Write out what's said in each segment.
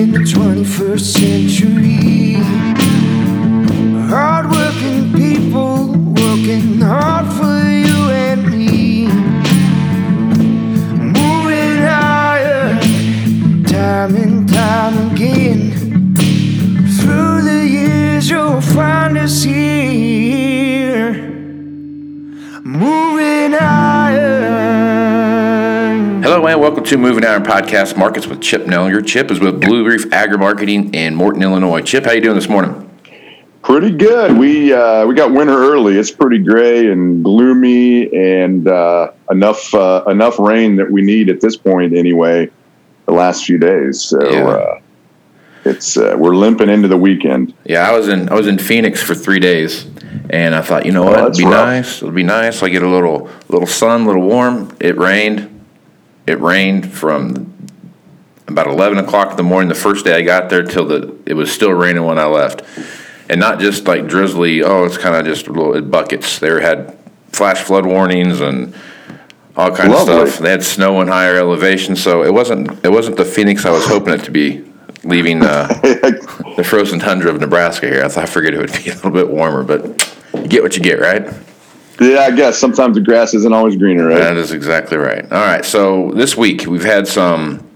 in the 21st century. Welcome to Moving Iron Podcast Markets with Chip Nellinger. Chip is with Blue Reef Agri Marketing in Morton, Illinois. Chip, how you doing this morning? Pretty good. We uh, we got winter early. It's pretty gray and gloomy, and uh, enough uh, enough rain that we need at this point anyway. The last few days, so Yeah. uh, it's uh, we're limping into the weekend. Yeah, I was in I was in Phoenix for three days, and I thought, you know what, it'd Oh, be rough. nice. It'll be nice. I get a little little sun, a little warm. It rained. It rained from about eleven o'clock in the morning the first day I got there till the it was still raining when I left, and not just like drizzly. Oh, it's kind of just little buckets. They had flash flood warnings and all kinds Lovely. of stuff. They had snow in higher elevation, so it wasn't it wasn't the Phoenix I was hoping it to be. Leaving uh, the frozen tundra of Nebraska here, I thought I figured it would be a little bit warmer, but you get what you get, right? Yeah, I guess sometimes the grass isn't always greener, right? That is exactly right. All right, so this week we've had some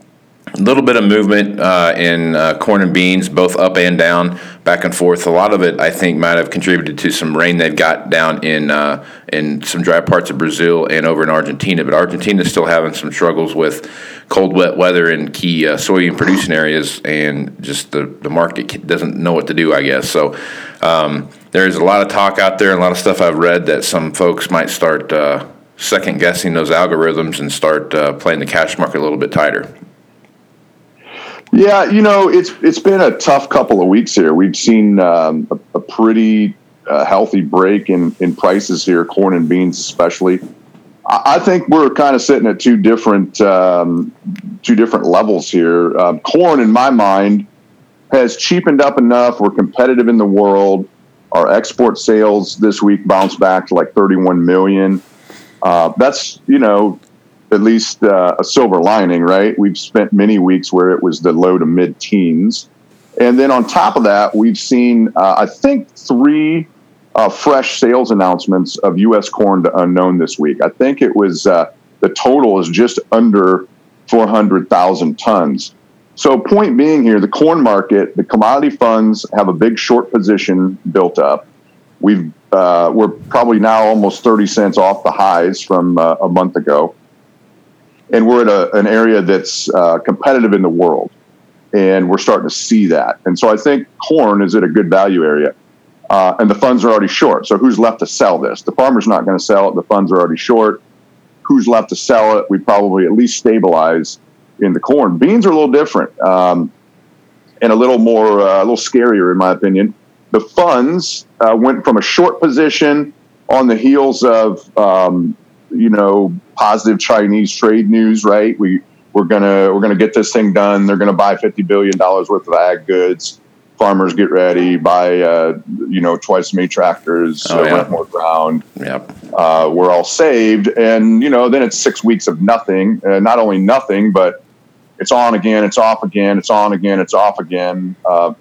little bit of movement uh, in uh, corn and beans, both up and down, back and forth. A lot of it, I think, might have contributed to some rain they've got down in uh, in some dry parts of Brazil and over in Argentina. But Argentina's still having some struggles with cold, wet weather in key uh, soybean producing areas, and just the the market doesn't know what to do. I guess so. Um, there's a lot of talk out there, and a lot of stuff I've read that some folks might start. Uh, Second guessing those algorithms and start uh, playing the cash market a little bit tighter. Yeah, you know, it's it's been a tough couple of weeks here. We've seen um, a, a pretty uh, healthy break in in prices here, corn and beans especially. I, think we're kind of sitting at two different um, two different levels here. Um, corn, in my mind, has cheapened up enough. We're competitive in the world. Our export sales this week bounced back to like 31 million. Uh, that's you know at least uh, a silver lining, right? We've spent many weeks where it was the low to mid teens. And then on top of that, we've seen, uh, I think, three uh, fresh sales announcements of U.S. corn to unknown this week. I think it was uh, the total is just under 400,000 tons. So, point being here, the corn market, the commodity funds have a big short position built up. We've uh, we're probably now almost 30 cents off the highs from uh, a month ago and we're at a, an area that's uh, competitive in the world, and we're starting to see that. And so I think corn is at a good value area, uh, and the funds are already short. So who's left to sell this? The farmer's not going to sell it. The funds are already short. Who's left to sell it? We probably at least stabilize in the corn. Beans are a little different um, and a little more, uh, a little scarier in my opinion. The funds uh, went from a short position on the heels of um, you know positive Chinese trade news, right? We we're gonna we're gonna get this thing done. They're gonna buy fifty billion dollars worth of ag goods. Farmers get ready, buy uh, you know twice as many tractors, Oh, uh, yeah. rent more ground. Yep. Uh, we're all saved, and you know then it's six weeks of nothing. Uh, not only nothing, but it's on again, it's off again, it's on again, it's off again, uh,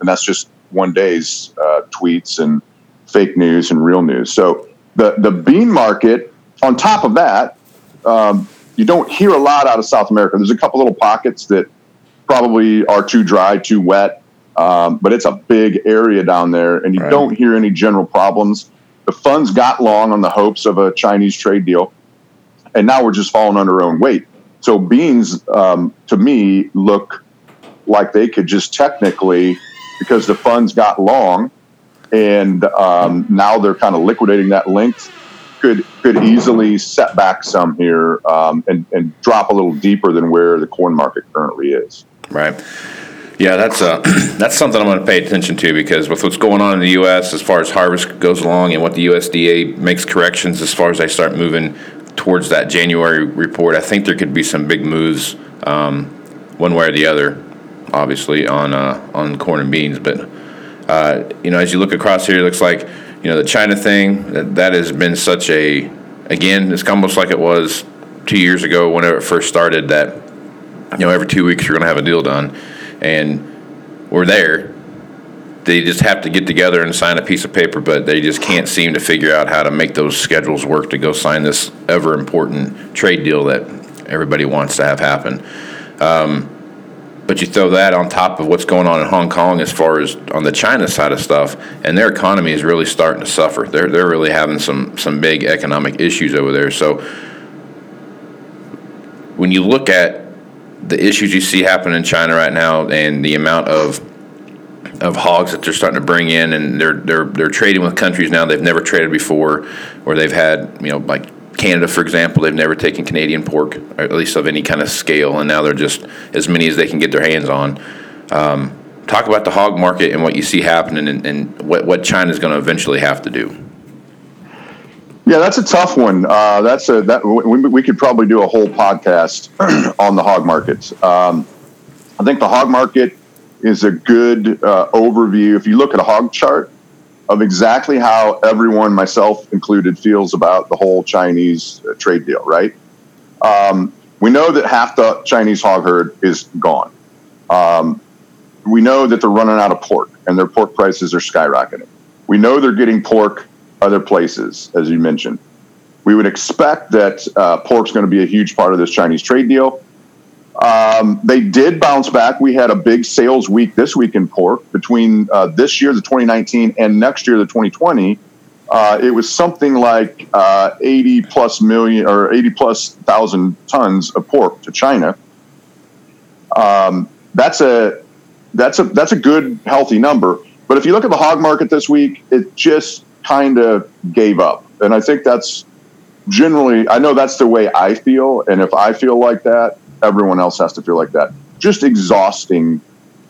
and that's just one day's uh, tweets and fake news and real news. So the the bean market. On top of that, um, you don't hear a lot out of South America. There's a couple little pockets that probably are too dry, too wet, um, but it's a big area down there, and you Right. don't hear any general problems. The funds got long on the hopes of a Chinese trade deal, and now we're just falling under our own weight. So beans, um, to me, look like they could just technically, because the funds got long, and um, now they're kind of liquidating that length, could could easily set back some here um, and and drop a little deeper than where the corn market currently is. Right. Yeah, that's uh, that's something I'm going to pay attention to because with what's going on in the U.S. as far as harvest goes along and what the USDA makes corrections as far as they start moving towards that January report, I think there could be some big moves, um, one way or the other, obviously on uh, on corn and beans. But uh, you know, as you look across here, it looks like you know the China thing that, that has been such a again, it's almost like it was two years ago whenever it first started that you know every two weeks you're going to have a deal done and we're there. They just have to get together and sign a piece of paper, but they just can't seem to figure out how to make those schedules work to go sign this ever important trade deal that everybody wants to have happen. Um, but you throw that on top of what's going on in Hong Kong as far as on the China side of stuff, and their economy is really starting to suffer. They're they're really having some some big economic issues over there. So when you look at the issues you see happening in China right now and the amount of of hogs that they're starting to bring in, and they're they're they're trading with countries now they've never traded before, where they've had you know like Canada, for example, they've never taken Canadian pork, or at least of any kind of scale, and now they're just as many as they can get their hands on. Um, talk about the hog market and what you see happening, and, and what what China's going to eventually have to do. Yeah, that's a tough one. Uh, that's a that we, we, could probably do a whole podcast on the hog markets. Um, I think the hog market is a good uh, overview. If you look at a hog chart, of exactly how everyone, myself included, feels about the whole Chinese uh, trade deal, right? Um, we know that half the Chinese hog herd is gone. Um, we know that they're running out of pork and their pork prices are skyrocketing. We know they're getting pork other places, as you mentioned. We would expect that uh, pork's going to be a huge part of this Chinese trade deal. Um, they did bounce back. We had a big sales week this week in pork between uh, this year, the 2019, and next year, the 2020. Uh, it was something like uh, 80 plus million or 80 plus thousand tons of pork to China. Um, that's a that's a that's a good healthy number. But if you look at the hog market this week, it just kind of gave up, and I think that's generally I know that's the way I feel, and if I feel like that, everyone else has to feel like that. Just exhausting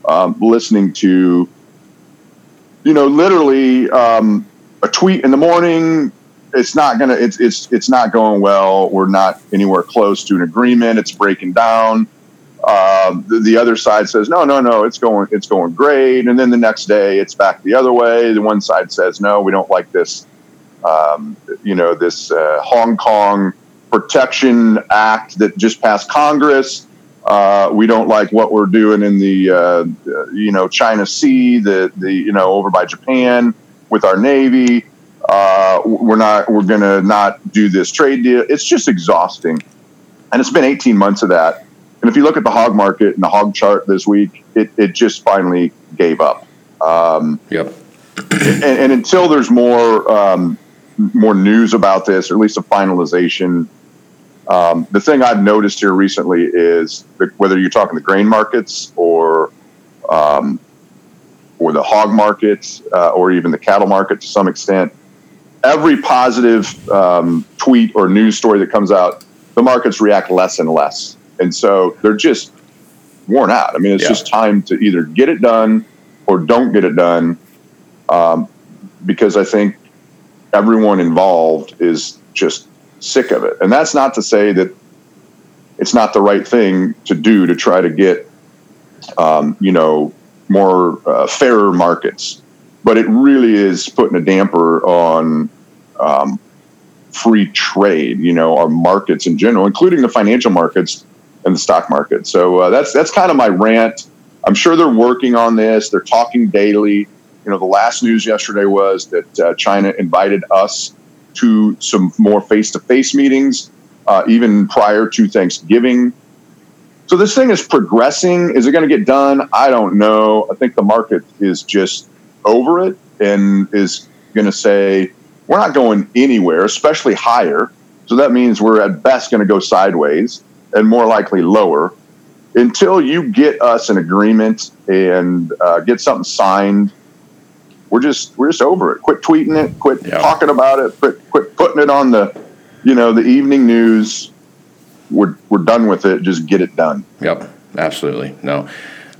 um, listening to, you know, literally um, a tweet in the morning. It's not gonna. It's it's it's not going well. We're not anywhere close to an agreement. It's breaking down. Um, the, the, other side says no, no, no. It's going it's going great. And then the next day, it's back the other way. The one side says no, we don't like this. Um, you know, this uh, Hong Kong Protection Act that just passed Congress. Uh, we don't like what we're doing in the uh, you know China Sea, the the you know over by Japan with our navy. Uh, we're not we're going to not do this trade deal. It's just exhausting, and it's been 18 months of that. And if you look at the hog market and the hog chart this week, it, it just finally gave up. Um, yep. and, and, until there's more um, more news about this, or at least a finalization, um, the thing I've noticed here recently is that whether you're talking the grain markets or um, or the hog market uh, or even the cattle market to some extent, every positive um, tweet or news story that comes out, the markets react less and less, and so they're just worn out. I mean, it's yeah. just time to either get it done or don't get it done, um, because I think everyone involved is just sick of it. And that's not to say that it's not the right thing to do to try to get, um, you know, more uh, fairer markets. But it really is putting a damper on um, free trade, you know, our markets in general, including the financial markets and the stock market. So uh, that's that's kind of my rant. I'm sure they're working on this. They're talking daily. You know, the last news yesterday was that uh, China invited us to some more face to face meetings, uh, even prior to Thanksgiving. So this thing is progressing. Is it going to get done? I don't know. I think the market is just over it and is going to say, we're not going anywhere, especially higher. So that means we're at best going to go sideways and more likely lower until you get us an agreement and uh, get something signed we're just we're just over it. Quit tweeting it. Quit yeah. talking about it. Quit quit putting it on the you know the evening news. We're we're done with it. Just get it done. Yep, absolutely. No.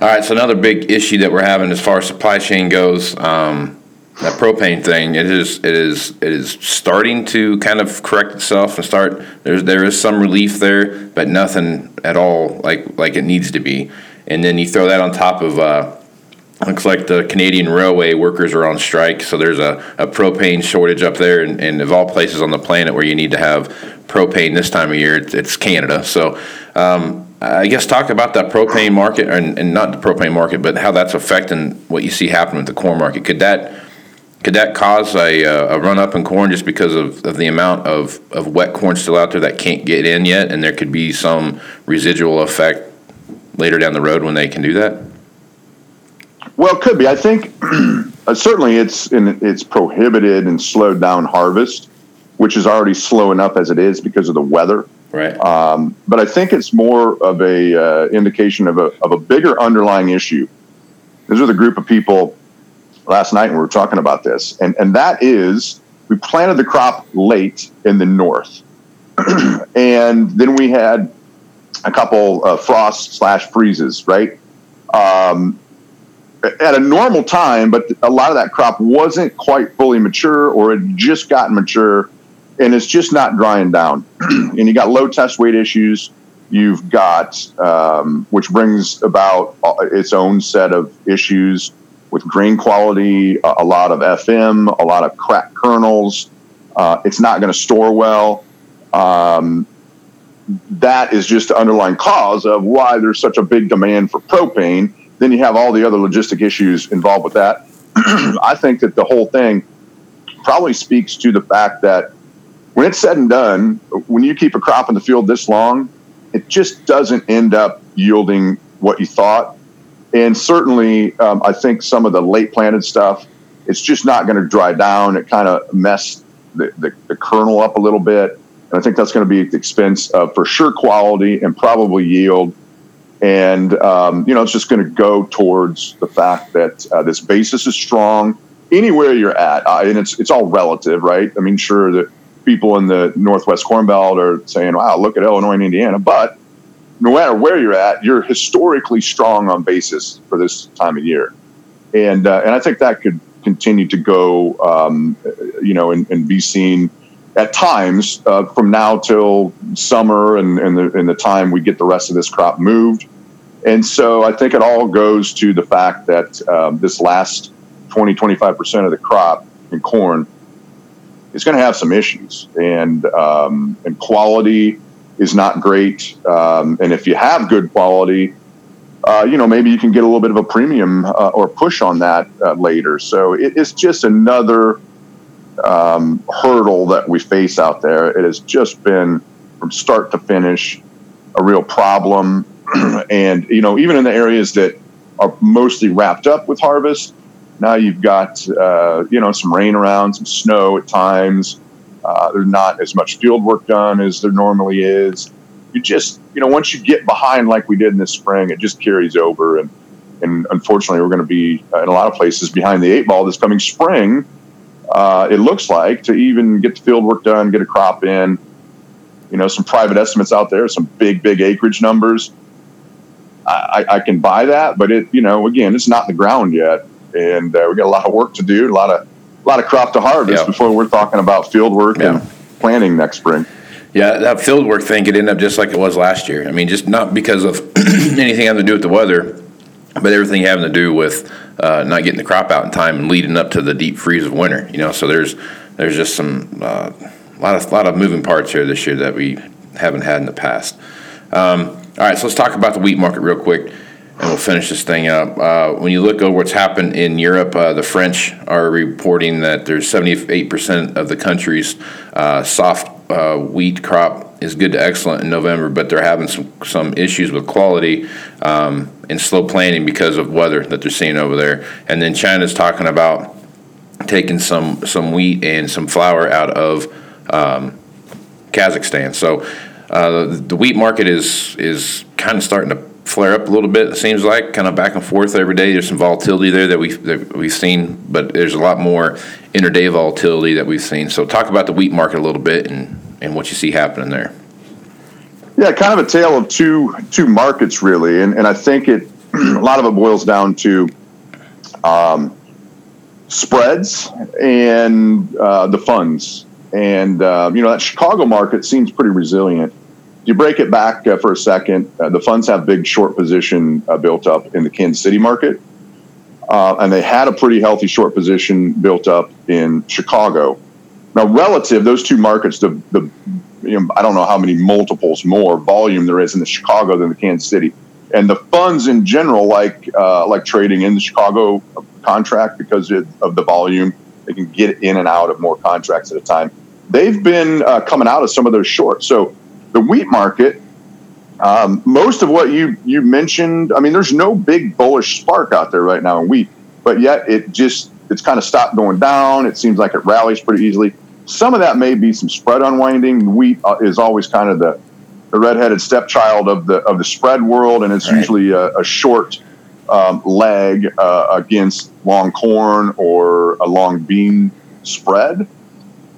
All right. So another big issue that we're having as far as supply chain goes. Um, that propane thing it is it is it is starting to kind of correct itself and start there's there is some relief there but nothing at all like like it needs to be and then you throw that on top of uh, looks like the Canadian railway workers are on strike, so there's a, a propane shortage up there, and, and, of all places on the planet where you need to have propane this time of year, it's, it's Canada. So um, I guess talk about that propane market, and, and not the propane market, but how that's affecting what you see happening with the corn market. Could that could that cause a, uh, a run up in corn just because of, of the amount of, of wet corn still out there that can't get in yet, and there could be some residual effect later down the road when they can do that? Well, it could be. I think uh, certainly it's in, it's prohibited and slowed down harvest, which is already slow enough as it is because of the weather. Right. Um, but I think it's more of a uh, indication of a of a bigger underlying issue. This was a group of people last night, and we were talking about this, and and that is we planted the crop late in the north, and then we had a couple of frost slash freezes, right? Um, at a normal time, but a lot of that crop wasn't quite fully mature or had just gotten mature and it's just not drying down. and you got low test weight issues. You've got, um, which brings about uh, its own set of issues with grain quality, a lot of FM, a lot of cracked kernels. Uh, it's not going to store well. Um, that is just the underlying cause of why there's such a big demand for propane. Then you have all the other logistic issues involved with that. I think that the whole thing probably speaks to the fact that when it's said and done, when you keep a crop in the field this long, it just doesn't end up yielding what you thought. And certainly, um, I think some of the late planted stuff, it's just not going to dry down. It kind of messed the, the, the, kernel up a little bit. And I think that's going to be at the expense of for sure quality and probably yield. And, um, you know, it's just going to go towards the fact that uh, this basis is strong anywhere you're at. Uh, and it's, it's all relative, right? I mean, sure that people in the Northwest Corn Belt are saying, wow, look at Illinois and Indiana. But no matter where you're at, you're historically strong on basis for this time of year. And, uh, and I think that could continue to go, um, you know, and, and, be seen at times uh, from now till summer and, and, the, and the time we get the rest of this crop moved. And so I think it all goes to the fact that um, this last 20, 25% of the crop in corn is going to have some issues, and um, and quality is not great. Um, and if you have good quality, uh, you know maybe you can get a little bit of a premium uh, or push on that uh, later. So it, it's just another um, hurdle that we face out there. It has just been from start to finish a real problem, and you know even in the areas that are mostly wrapped up with harvest now you've got uh, you know some rain around, some snow at times. Uh, there's not as much field work done as there normally is. You just you know once you get behind like we did in the spring, it just carries over, and and unfortunately we're going to be uh, in a lot of places behind the eight ball this coming spring. Uh, it looks like to even get the field work done, get a crop in. You know, some private estimates out there, some big, big acreage numbers. I, I, can buy that, but it, you know, again, it's not in the ground yet and uh, we got a lot of work to do, a lot of a lot of crop to harvest before we're talking about field work and planting next spring. Yeah, that field work thing could end up just like it was last year. I mean, just not because of anything having to do with the weather, but everything having to do with uh, not getting the crop out in time and leading up to the deep freeze of winter. You know, so there's there's just some uh, lot of lot of moving parts here this year that we haven't had in the past. Um, all right, so let's talk about the wheat market real quick and we'll finish this thing up. Uh, when you look over what's happened in Europe, uh, the French are reporting that there's 78% of the country's uh, soft uh, wheat crop is good to excellent in November, but they're having some some issues with quality um, and slow planting because of weather that they're seeing over there. And then China's talking about taking some some wheat and some flour out of um, Kazakhstan. So uh, the, wheat market is is kind of starting to flare up a little bit. It seems like kind of back and forth every day. There's some volatility there that we've that we've seen, but there's a lot more interday volatility that we've seen. So talk about the wheat market a little bit and and what you see happening there. Yeah, kind of a tale of two two markets really, and and I think it a lot of it boils down to um, spreads and uh, the funds. And uh, you know that Chicago market seems pretty resilient you break it back uh, for a second, uh, the funds have big short position uh, built up in the Kansas City market, uh, and they had a pretty healthy short position built up in Chicago. Now, relative, those two markets, the, the you know, I don't know how many multiples more volume there is in the Chicago than the Kansas City. And the funds in general, like uh, like trading in the Chicago contract because of the volume, they can get in and out of more contracts at a time. They've been uh, coming out of some of those shorts. So the wheat market, um, most of what you you mentioned, I mean, there's no big bullish spark out there right now in wheat, but yet it just it's kind of stopped going down. It seems like it rallies pretty easily. Some of that may be some spread unwinding. Wheat uh, is always kind of the the redheaded stepchild of the of the spread world, and it's right. usually a, a short um, leg uh, against long corn or a long bean spread.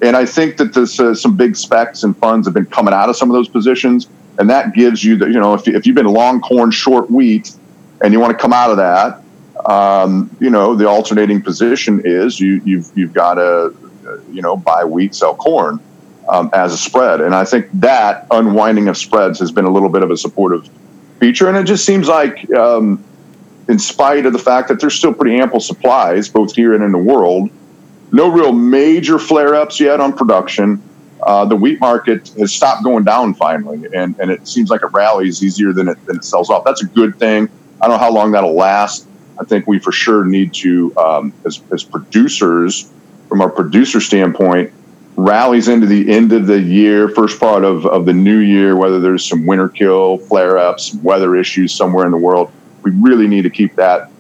And I think that there's uh, some big specs and funds have been coming out of some of those positions, and that gives you the you know if, if you've been long corn, short wheat, and you want to come out of that, um, you know the alternating position is you you've you've got to you know buy wheat, sell corn um, as a spread. And I think that unwinding of spreads has been a little bit of a supportive feature. And it just seems like, um, in spite of the fact that there's still pretty ample supplies, both here and in the world, no real major flare ups yet on production. Uh, the wheat market has stopped going down finally, and, and it seems like it rallies easier than it, than it sells off. That's a good thing. I don't know how long that'll last. I think we for sure need to, um, as, as producers, from our producer standpoint, rallies into the end of the year, first part of, of the new year, whether there's some winter kill, flare ups, weather issues somewhere in the world, we really need to keep that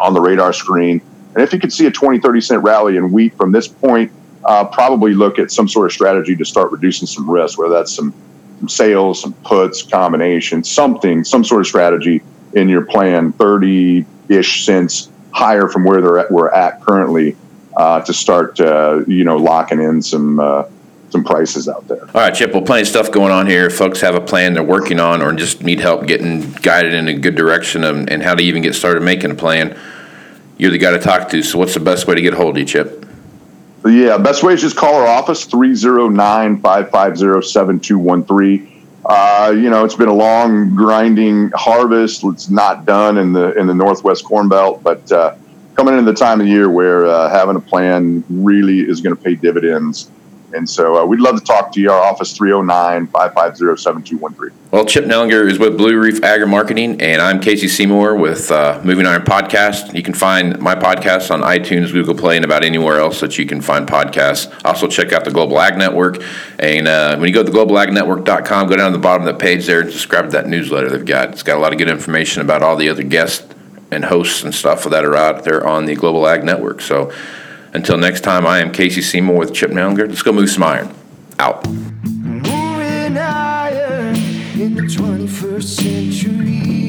on the radar screen. And if you could see a 20, 30 cent rally in wheat from this point, uh, probably look at some sort of strategy to start reducing some risk, whether that's some, some sales, some puts, combination, something, some sort of strategy in your plan, 30 ish cents higher from where they're at, we're at currently uh, to start, uh, you know, locking in some uh, some prices out there. All right, Chip. Well, plenty of stuff going on here. Folks have a plan they're working on, or just need help getting guided in a good direction, and, and how to even get started making a plan. You're the guy to talk to. So, what's the best way to get a hold of you, Chip? Yeah, best way is just call our office 309 550 7213. Uh, you know, it's been a long, grinding harvest. It's not done in the in the Northwest Corn Belt, but uh, coming into the time of year where uh, having a plan really is going to pay dividends. And so uh, we'd love to talk to you. Our office 309 550 7213. Well, Chip Nellinger is with Blue Reef Agri Marketing, and I'm Casey Seymour with uh, Moving Iron Podcast. You can find my podcast on iTunes, Google Play, and about anywhere else that you can find podcasts. Also, check out the Global Ag Network. And uh, when you go to globalagnetwork.com, go down to the bottom of the page there and subscribe to that newsletter they've got. It's got a lot of good information about all the other guests and hosts and stuff that are out there on the Global Ag Network. So until next time, I am Casey Seymour with Chip Nellinger. Let's go move some iron. Out. Moving iron in the 21st century.